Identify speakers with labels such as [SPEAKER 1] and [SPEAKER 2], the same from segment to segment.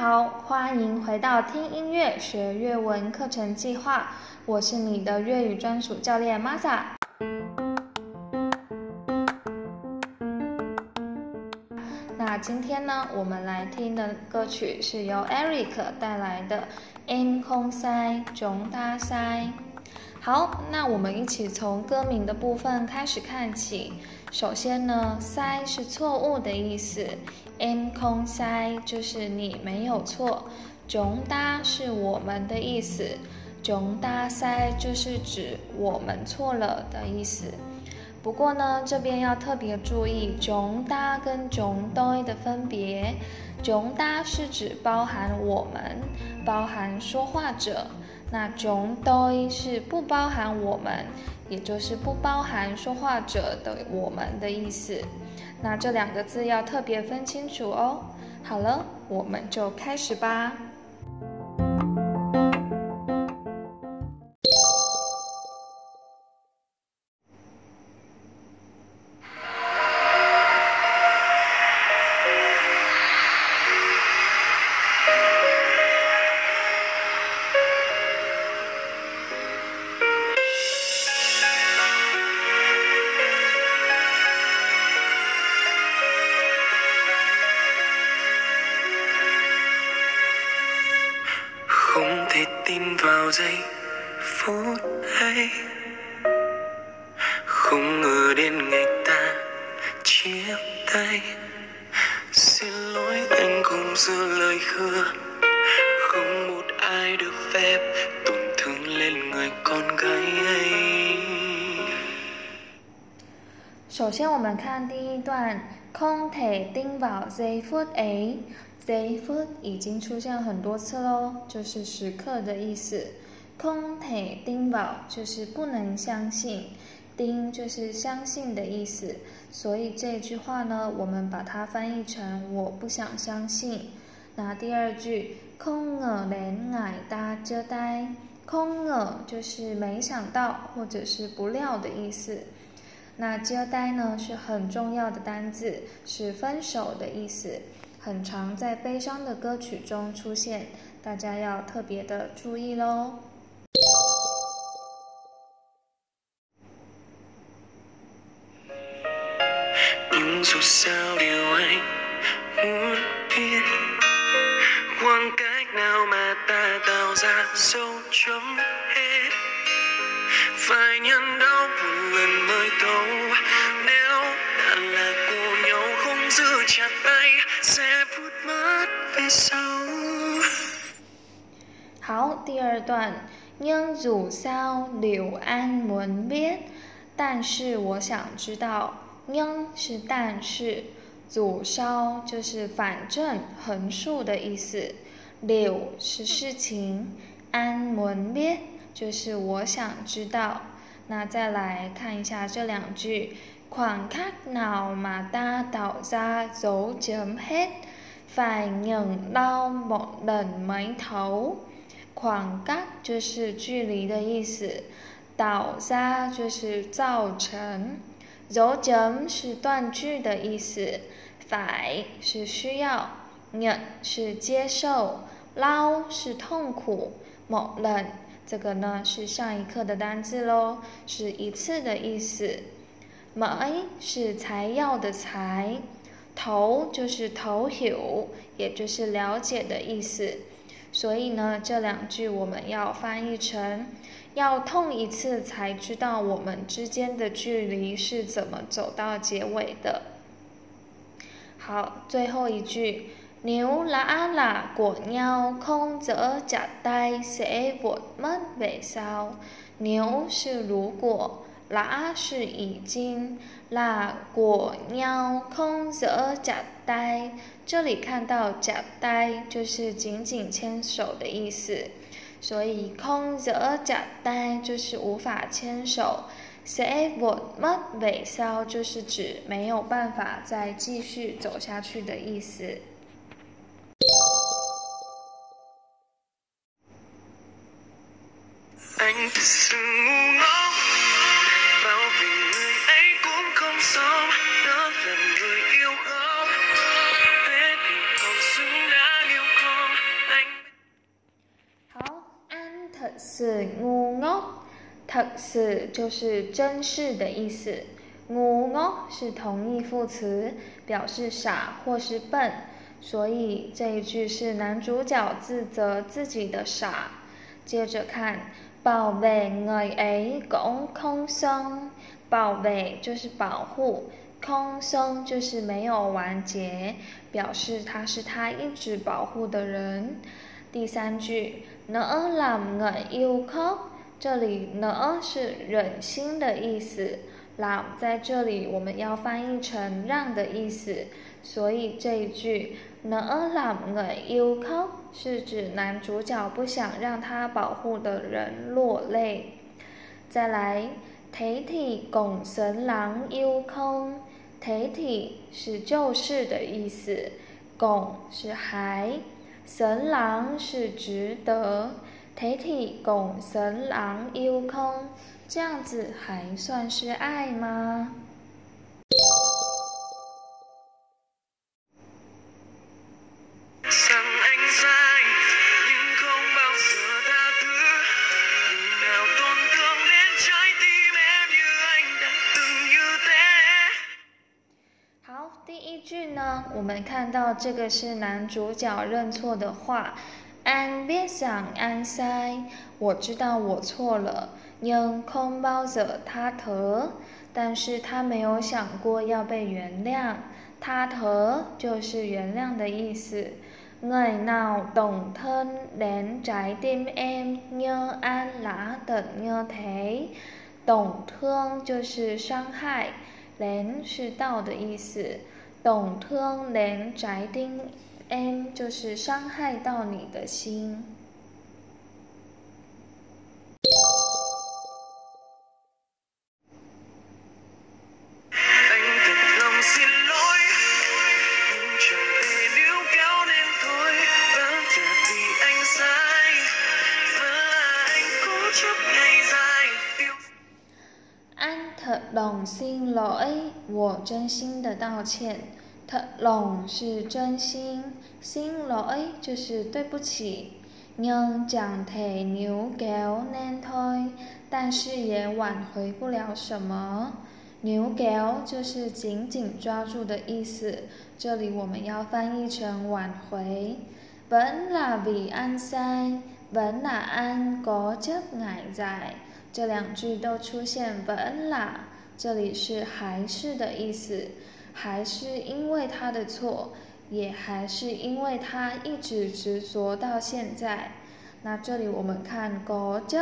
[SPEAKER 1] 好，欢迎回到听音乐学粤文课程计划，我是你的粤语专属教练 Masa。那今天呢，我们来听的歌曲是由 Eric 带来的《M 空塞中大塞》。好，那我们一起从歌名的部分开始看起。首先呢，塞是错误的意思，m 空塞就是你没有错，中大是我们的意思，中大塞就是指我们错了的意思。不过呢，这边要特别注意中大跟中多的分别，中大是指包含我们，包含说话者。那中多是不包含我们，也就是不包含说话者的我们的意思。那这两个字要特别分清楚哦。好了，我们就开始吧。首先，我们看第一段，空体丁宝 z foot a，z foot 已经出现很多次喽，就是时刻的意思。空体丁宝就是不能相信，丁就是相信的意思，所以这句话呢，我们把它翻译成我不想相信。那第二句，空耳连矮搭遮呆，空耳就是没想到或者是不料的意思。那遮呆呢是很重要的单字，是分手的意思，很常在悲伤的歌曲中出现，大家要特别的注意喽。好，第二段， 因如 sao liu an muốn biết，但是我想知道，因是但是，如烧就是反正横竖的意思，liu 是事情，an muốn biết 就是我想知道。那再来看一下这两句。khoảng khắc nào mà ta tạo ra dấu chấm hết phải nhận đau một lần mới thấu。Khoảng cách 就是距离的意思，导 ra 就是造成，dấu chấm 是断句的意思反是需要热是接受捞是痛苦，một lần 这个呢是上一课的单字喽，是一次的意思。买是才要的才，头就是头有，也就是了解的意思。所以呢，这两句我们要翻译成：要痛一次才知道我们之间的距离是怎么走到结尾的。好，最后一句：牛拉阿拉果鸟空则假呆谁我们尾烧。牛是如果。拉是已经，拉果鸟空则假呆。这里看到假呆就是紧紧牵手的意思，所以空则假呆就是无法牵手。say 我们尾梢就是指没有办法再继续走下去的意思。是งู哦，特是就是真是的意思，งู哦是同义副词，表示傻或是笨，所以这一句是男主角自责自己的傻。接着看，保卫 người ấy cũng không xong，保卫就是保护。空松就是没有完结，表示他是他一直保护的人。第三句，nỡ làm người yêu khó，这里 nỡ 是忍心的意思，làm 在这里我们要翻译成让的意思，所以这一句 nỡ làm người yêu khó 是指男主角不想让他保护的人落泪。再来，thấy thì cũng sớm lắng yêu không。提体是就是的意思，拱是还，神郎是值得，提体拱神郎优空，这样子还算是爱吗？呢，我们看到这个是男主角认错的话，安别想安塞，我知道我错了，用空包着他头，但是他没有想过要被原谅，他头就是原谅的意思。người nào tổng thương đến trái tim em như anh đã từng như thế tổng thương 就是伤害，đến 是到的意思。董吞连翟丁恩，就是伤害到你的心。真心的道歉。特隆是真心，心罗就是对不起。娘讲提牛狗难推，但是也挽回不了什么。牛狗就是紧紧抓住的意思，这里我们要翻译成挽回。本那比安塞，本那安国则矮在，这两句都出现本了。这里是还是的意思，还是因为他的错，也还是因为他一直执着到现在。那这里我们看 go j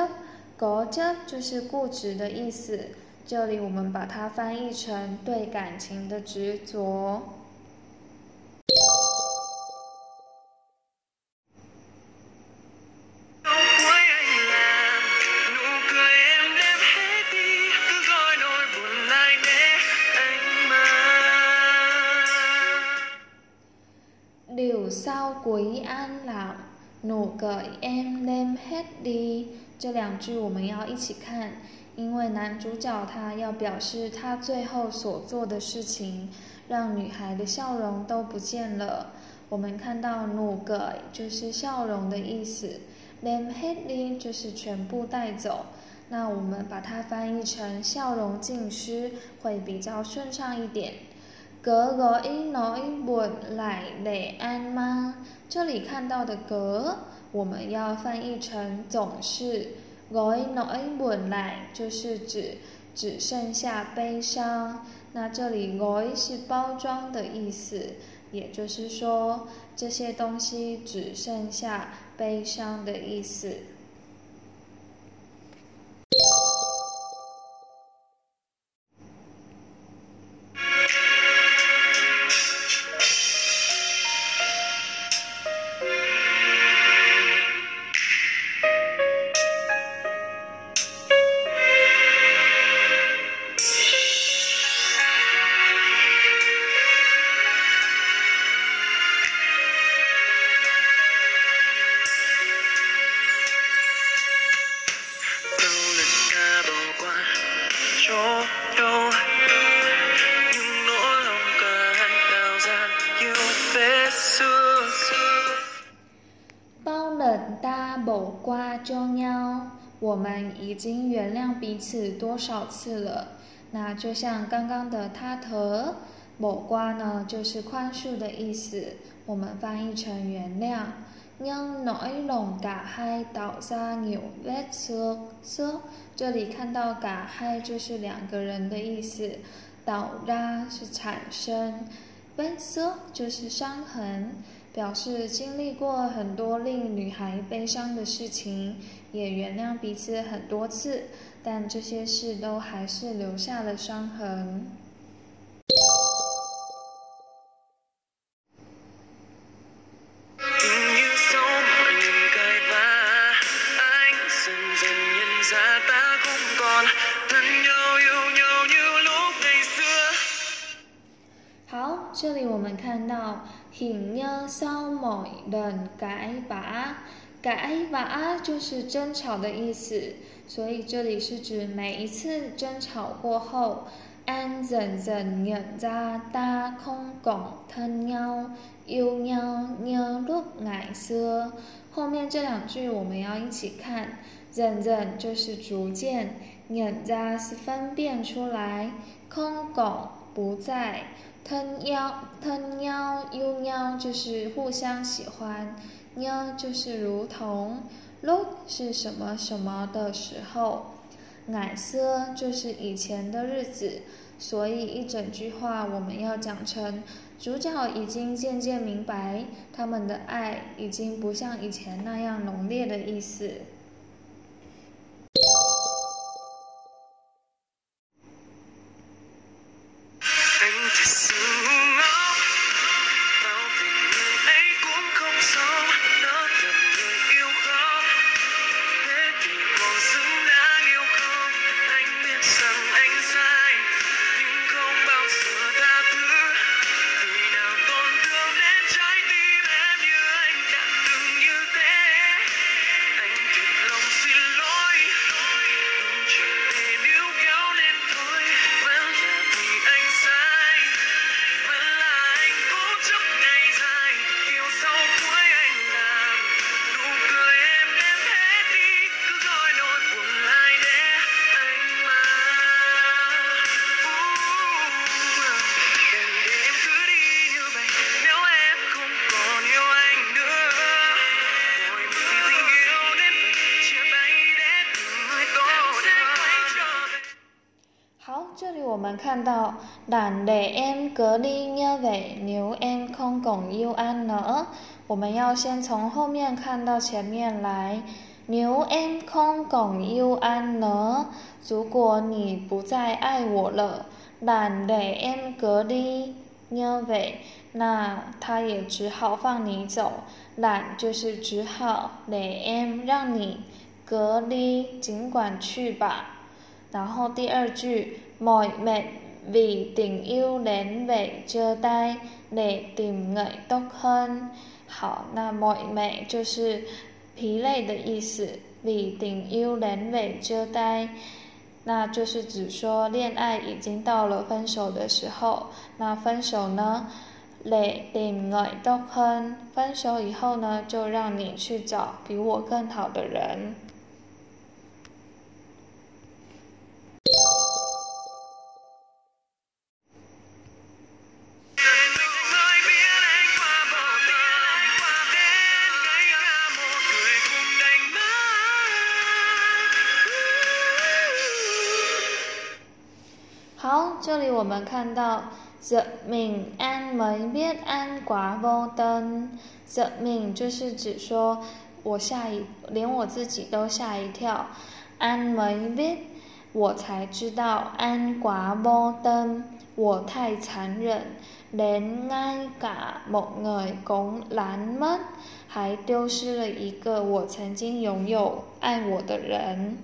[SPEAKER 1] go j 就是固执的意思，这里我们把它翻译成对感情的执着。Quý an làm nụ cười em đem hết đi。这两句我们要一起看，因为男主角他要表示他最后所做的事情，让女孩的笑容都不见了。我们看到努个就是笑容的意思，đem hết đi 就是全部带走。那我们把它翻译成笑容尽失，会比较顺畅一点。格罗伊诺伊本来雷安吗？这里看到的格，我们要翻译成总是。罗伊诺伊本来就是指只剩下悲伤。那这里罗伊是包装的意思，也就是说这些东西只剩下悲伤的意思。已经原谅彼此多少次了？那就像刚刚的他特某瓜呢，就是宽恕的意思，我们翻译成原谅。nhưng nỗi lòng cả hai tạo ra nhiều vết xước xước。这里看到打开就是两个人的意思，导 ra 是产生，vết xước 就是伤痕，表示经历过很多令女孩悲伤的事情，也原谅彼此很多次，但这些事都还是留下了伤痕。Sau mỗi lần cãi vã，cãi vã 就是争吵的意思，所以这里是指每一次争吵过后，anh dần dần nhận ra ta không còn thân nhau, yêu nhau như lúc ngày xưa。后面这两句我们要一起看，dần dần 就是逐渐，nhận ra 是分辨出来，không còn 不再。吞腰，吞腰，又腰就是互相喜欢，腰就是如同，look 是什么什么的时候，奶色就是以前的日子，所以一整句话我们要讲成，主角已经渐渐明白，他们的爱已经不像以前那样浓烈的意思。们看到懒得 m 隔离约为牛 m 空拱 u 安呢？我们要先从后面看到前面来。牛 m 空拱 u 安呢？如果你不再爱我了，懒得 m 隔离约为，那他也只好放你走。懒就是只好得 m 让你隔离，尽管去吧。然后第二句。mọi mệt vì tình yêu đến vậy chưa tay để tìm người tốt hơn。好，那 mọi mệt 就是疲累的意思。vì tình yêu đến vậy chưa tay，那就是指说恋爱已经到了分手的时候。那分手呢？để tìm người tốt hơn，分手以后呢，就让你去找比我更好的人。我们看到，The moon and me, and I'm a fool. The moon 就是指说，我吓一，连我自己都吓一跳。And me, 我才知道，And I'm a fool，我太残忍，连爱嘎某爱公栏门，还丢失了一个我曾经拥有爱我的人。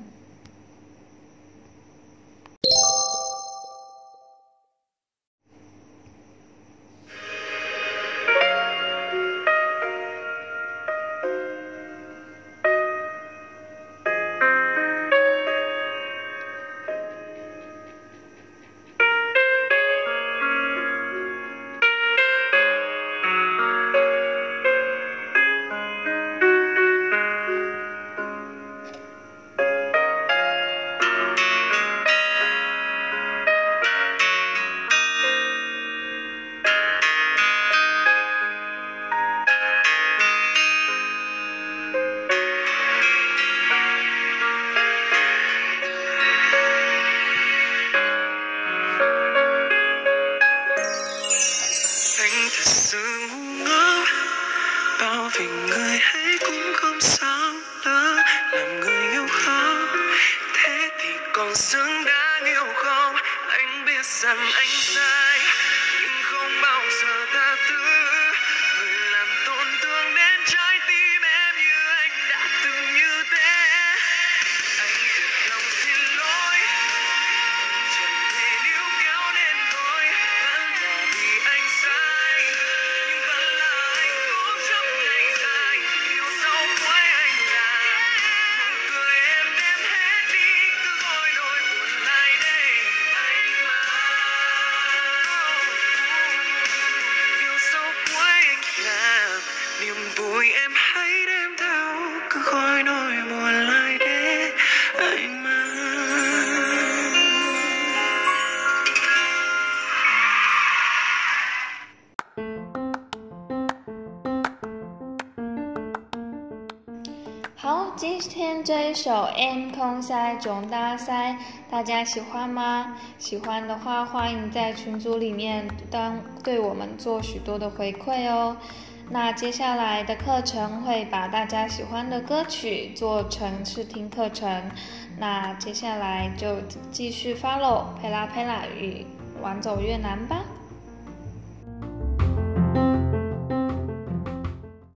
[SPEAKER 1] 好，今天这一首《M 空塞囧大塞》，大家喜欢吗？喜欢的话，欢迎在群组里面当对我们做许多的回馈哦。那接下来的课程会把大家喜欢的歌曲做成试听课程。那接下来就继续 follow 佩拉佩拉与玩走越南吧。